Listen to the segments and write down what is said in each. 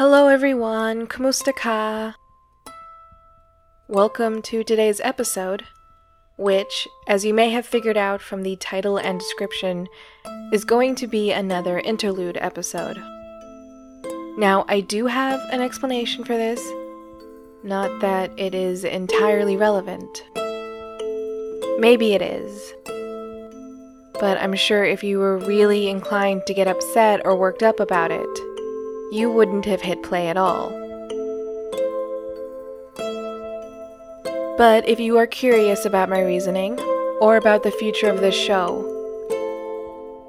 Hello everyone, kumusta ka? Welcome to today's episode, which, as you may have figured out from the title and description, is going to be another interlude episode. Now, I do have an explanation for this, not that it is entirely relevant. Maybe it is. But I'm sure if you were really inclined to get upset or worked up about it, you wouldn't have hit play at all. But if you are curious about my reasoning, or about the future of this show,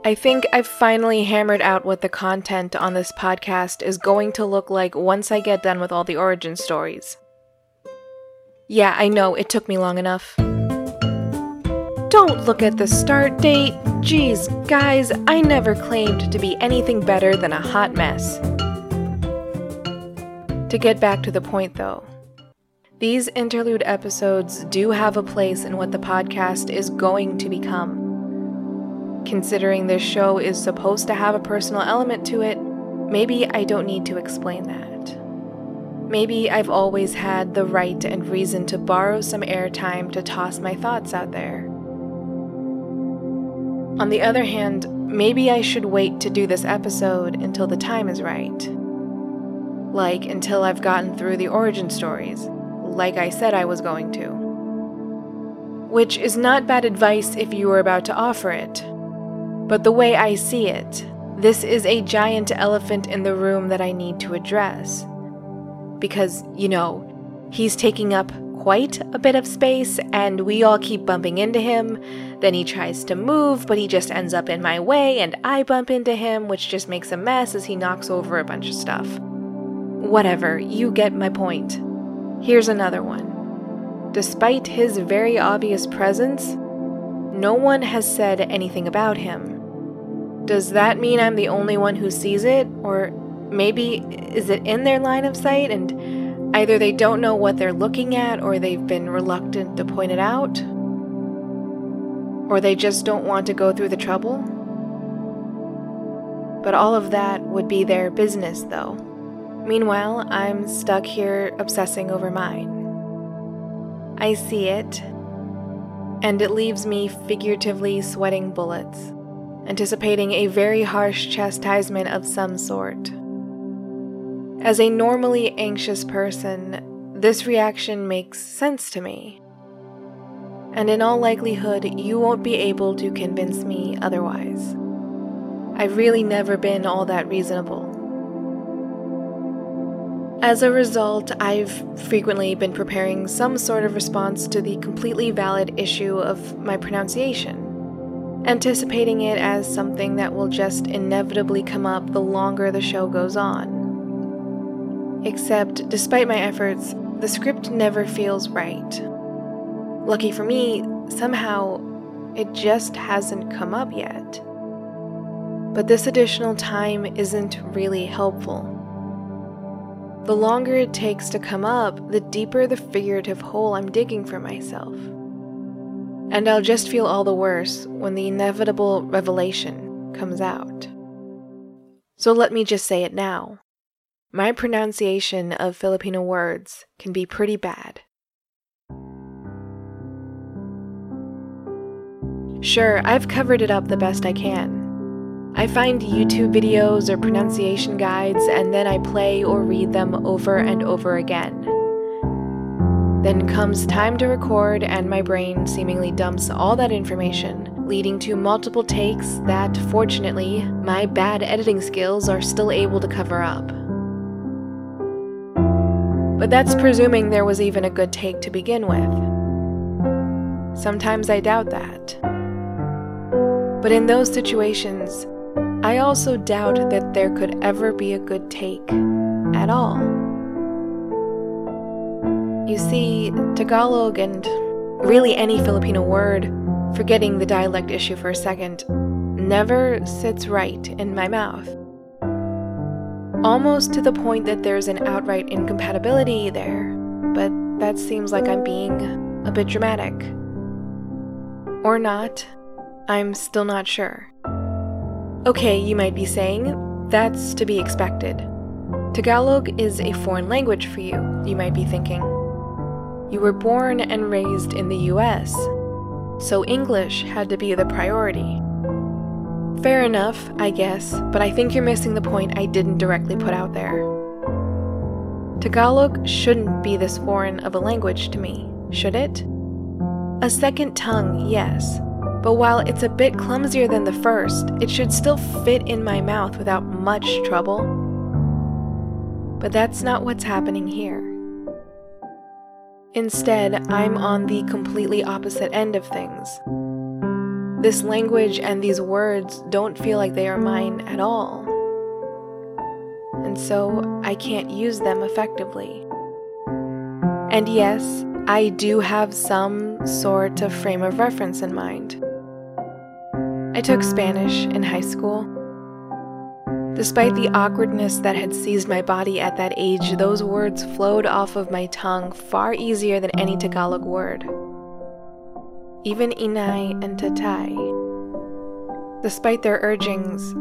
I think I've finally hammered out what the content on this podcast is going to look like once I get done with all the origin stories. Yeah, I know, it took me long enough. Don't look at the start date. Geez, guys, I never claimed to be anything better than a hot mess. To get back to the point though, these interlude episodes do have a place in what the podcast is going to become. Considering this show is supposed to have a personal element to it, maybe I don't need to explain that. Maybe I've always had the right and reason to borrow some airtime to toss my thoughts out there. On the other hand, maybe I should wait to do this episode until the time is right like until I've gotten through the origin stories, like I said I was going to. Which is not bad advice if you were about to offer it. But the way I see it, this is a giant elephant in the room that I need to address. Because, you know, he's taking up quite a bit of space and we all keep bumping into him. Then he tries to move, but he just ends up in my way and I bump into him, which just makes a mess as he knocks over a bunch of stuff. Whatever, you get my point. Here's another one. Despite his very obvious presence, no one has said anything about him. Does that mean I'm the only one who sees it? Or maybe is it in their line of sight and either they don't know what they're looking at or they've been reluctant to point it out? Or they just don't want to go through the trouble? But all of that would be their business, though. Meanwhile, I'm stuck here obsessing over mine. I see it, and it leaves me figuratively sweating bullets, anticipating a very harsh chastisement of some sort. As a normally anxious person, this reaction makes sense to me. And in all likelihood, you won't be able to convince me otherwise. I've really never been all that reasonable. As a result, I've frequently been preparing some sort of response to the completely valid issue of my pronunciation, anticipating it as something that will just inevitably come up the longer the show goes on. Except, despite my efforts, the script never feels right. Lucky for me, somehow, it just hasn't come up yet. But this additional time isn't really helpful. The longer it takes to come up, the deeper the figurative hole I'm digging for myself. And I'll just feel all the worse when the inevitable revelation comes out. So let me just say it now. My pronunciation of Filipino words can be pretty bad. Sure, I've covered it up the best I can. I find YouTube videos or pronunciation guides and then I play or read them over and over again. Then comes time to record, and my brain seemingly dumps all that information, leading to multiple takes that, fortunately, my bad editing skills are still able to cover up. But that's presuming there was even a good take to begin with. Sometimes I doubt that. But in those situations, I also doubt that there could ever be a good take at all. You see, Tagalog and really any Filipino word, forgetting the dialect issue for a second, never sits right in my mouth. Almost to the point that there's an outright incompatibility there, but that seems like I'm being a bit dramatic. Or not, I'm still not sure. Okay, you might be saying, that's to be expected. Tagalog is a foreign language for you, you might be thinking. You were born and raised in the US, so English had to be the priority. Fair enough, I guess, but I think you're missing the point I didn't directly put out there. Tagalog shouldn't be this foreign of a language to me, should it? A second tongue, yes, but while it's a bit clumsier than the first, it should still fit in my mouth without much trouble. But that's not what's happening here. Instead, I'm on the completely opposite end of things. This language and these words don't feel like they are mine at all. And so I can't use them effectively. And yes, I do have some sort of frame of reference in mind. I took Spanish in high school. Despite the awkwardness that had seized my body at that age, those words flowed off of my tongue far easier than any Tagalog word. Even inay and tatay. Despite their urgings,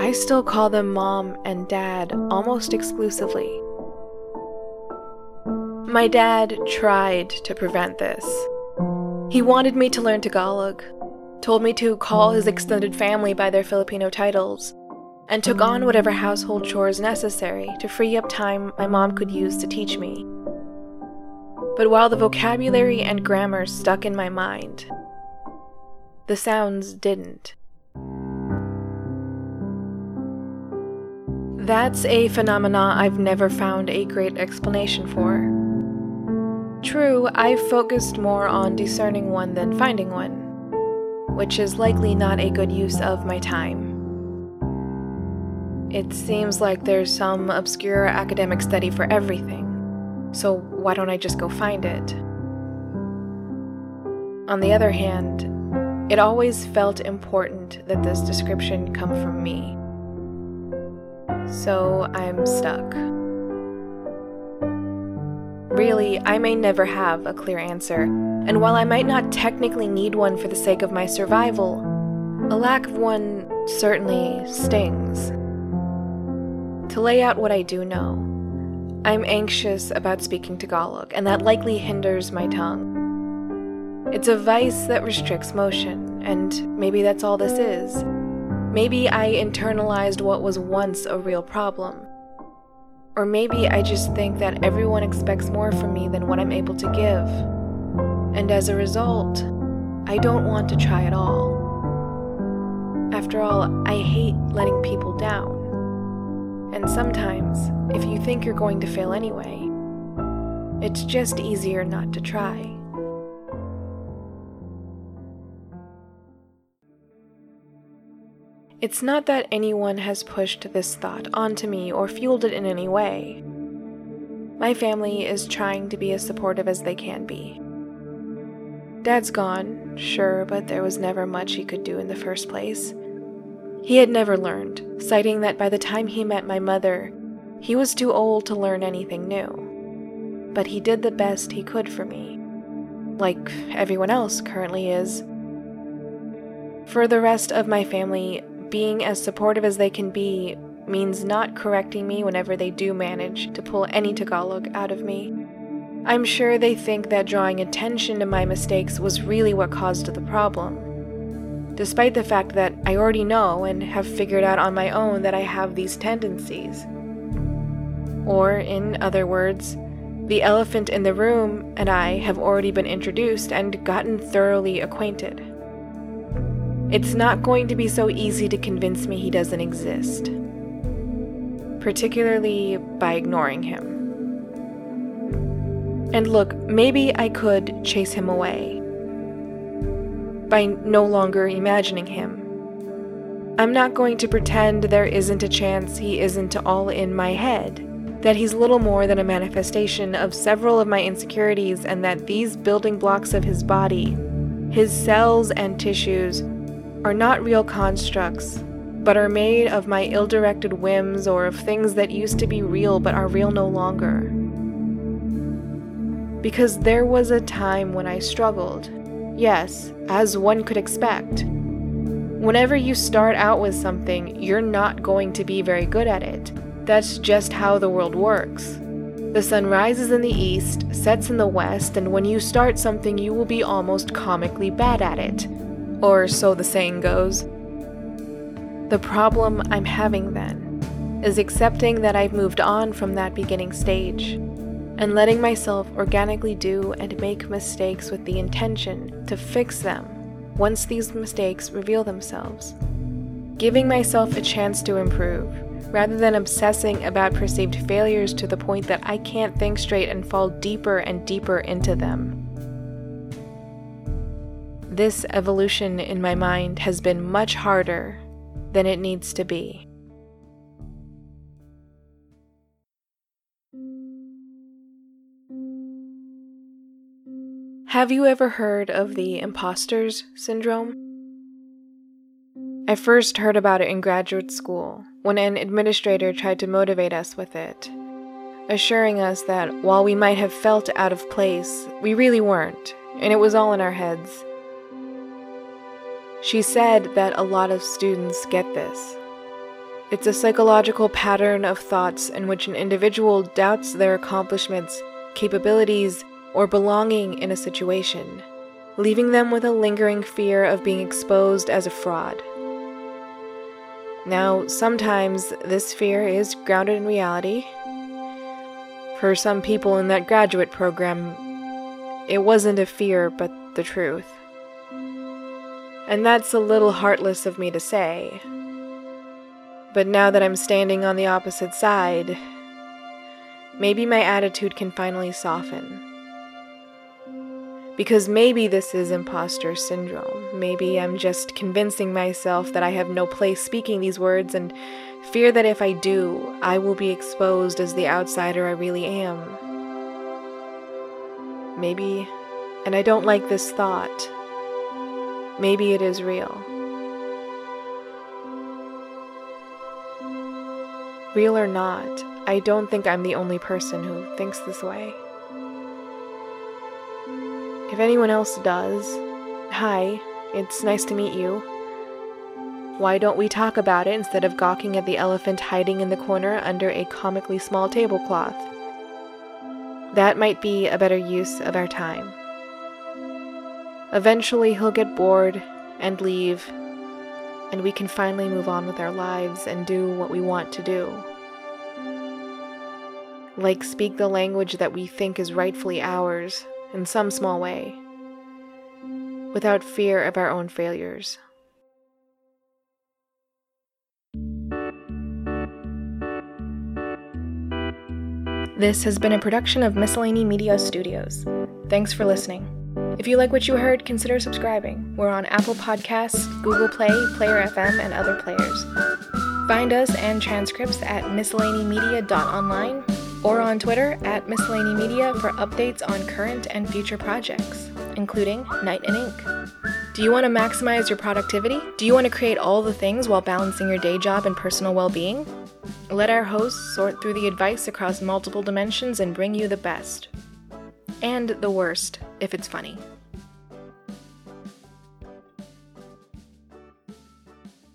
I still call them mom and dad almost exclusively. My dad tried to prevent this. He wanted me to learn Tagalog, told me to call his extended family by their Filipino titles, and took on whatever household chores necessary to free up time my mom could use to teach me. But while the vocabulary and grammar stuck in my mind, the sounds didn't. That's a phenomena I've never found a great explanation for. True, I've focused more on discerning one than finding one which is likely not a good use of my time. It seems like there's some obscure academic study for everything, so why don't I just go find it? On the other hand, it always felt important that this description come from me. So I'm stuck. Really, I may never have a clear answer, and while I might not technically need one for the sake of my survival, a lack of one certainly stings. To lay out what I do know, I'm anxious about speaking Tagalog, and that likely hinders my tongue. It's a vice that restricts motion, and maybe that's all this is. Maybe I internalized what was once a real problem or maybe I just think that everyone expects more from me than what I'm able to give. And as a result, I don't want to try at all. After all, I hate letting people down. And sometimes, if you think you're going to fail anyway, it's just easier not to try. It's not that anyone has pushed this thought onto me or fueled it in any way. My family is trying to be as supportive as they can be. Dad's gone, sure, but there was never much he could do in the first place. He had never learned, citing that by the time he met my mother, he was too old to learn anything new. But he did the best he could for me, like everyone else currently is. For the rest of my family, being as supportive as they can be means not correcting me whenever they do manage to pull any Tagalog out of me. I'm sure they think that drawing attention to my mistakes was really what caused the problem, despite the fact that I already know and have figured out on my own that I have these tendencies. Or, in other words, the elephant in the room and I have already been introduced and gotten thoroughly acquainted. It's not going to be so easy to convince me he doesn't exist, particularly by ignoring him. And look, maybe I could chase him away by no longer imagining him. I'm not going to pretend there isn't a chance he isn't all in my head, that he's little more than a manifestation of several of my insecurities, and that these building blocks of his body, his cells and tissues, are not real constructs, but are made of my ill directed whims or of things that used to be real but are real no longer. Because there was a time when I struggled. Yes, as one could expect. Whenever you start out with something, you're not going to be very good at it. That's just how the world works. The sun rises in the east, sets in the west, and when you start something, you will be almost comically bad at it. Or so the saying goes. The problem I'm having then is accepting that I've moved on from that beginning stage and letting myself organically do and make mistakes with the intention to fix them once these mistakes reveal themselves. Giving myself a chance to improve rather than obsessing about perceived failures to the point that I can't think straight and fall deeper and deeper into them. This evolution in my mind has been much harder than it needs to be. Have you ever heard of the imposters syndrome? I first heard about it in graduate school when an administrator tried to motivate us with it, assuring us that while we might have felt out of place, we really weren't, and it was all in our heads. She said that a lot of students get this. It's a psychological pattern of thoughts in which an individual doubts their accomplishments, capabilities, or belonging in a situation, leaving them with a lingering fear of being exposed as a fraud. Now, sometimes this fear is grounded in reality. For some people in that graduate program, it wasn't a fear, but the truth. And that's a little heartless of me to say. But now that I'm standing on the opposite side, maybe my attitude can finally soften. Because maybe this is imposter syndrome. Maybe I'm just convincing myself that I have no place speaking these words and fear that if I do, I will be exposed as the outsider I really am. Maybe, and I don't like this thought, maybe it is real. Real or not, I don't think I'm the only person who thinks this way. If anyone else does, hi, it's nice to meet you. Why don't we talk about it instead of gawking at the elephant hiding in the corner under a comically small tablecloth? That might be a better use of our time. Eventually, he'll get bored and leave, and we can finally move on with our lives and do what we want to do. Like speak the language that we think is rightfully ours in some small way, without fear of our own failures. This has been a production of Miscellany Media Studios. Thanks for listening. If you like what you heard, consider subscribing. We're on Apple Podcasts, Google Play, Player FM, and other players. Find us and transcripts at miscellanymedia.online or on Twitter at miscellanymedia for updates on current and future projects, including Night and Ink. Do you want to maximize your productivity? Do you want to create all the things while balancing your day job and personal well being? Let our hosts sort through the advice across multiple dimensions and bring you the best. And the worst, if it's funny.